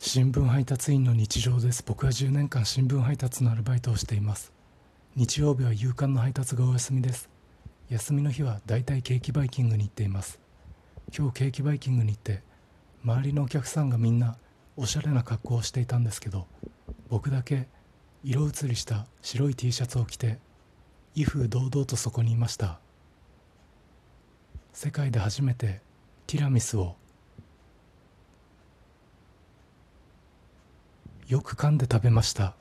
新聞配達員の日常です。僕は10年間新聞配達のアルバイトをしています。日曜日は夕刊の配達がお休みです。休みの日はだいたいケーキバイキングに行っています。今日ケーキバイキングに行って周りのお客さんがみんなおしゃれな格好をしていたんですけど僕だけ色移りした白い T シャツを着て威風堂々とそこにいました。世界で初めてティラミスをよく噛んで食べました。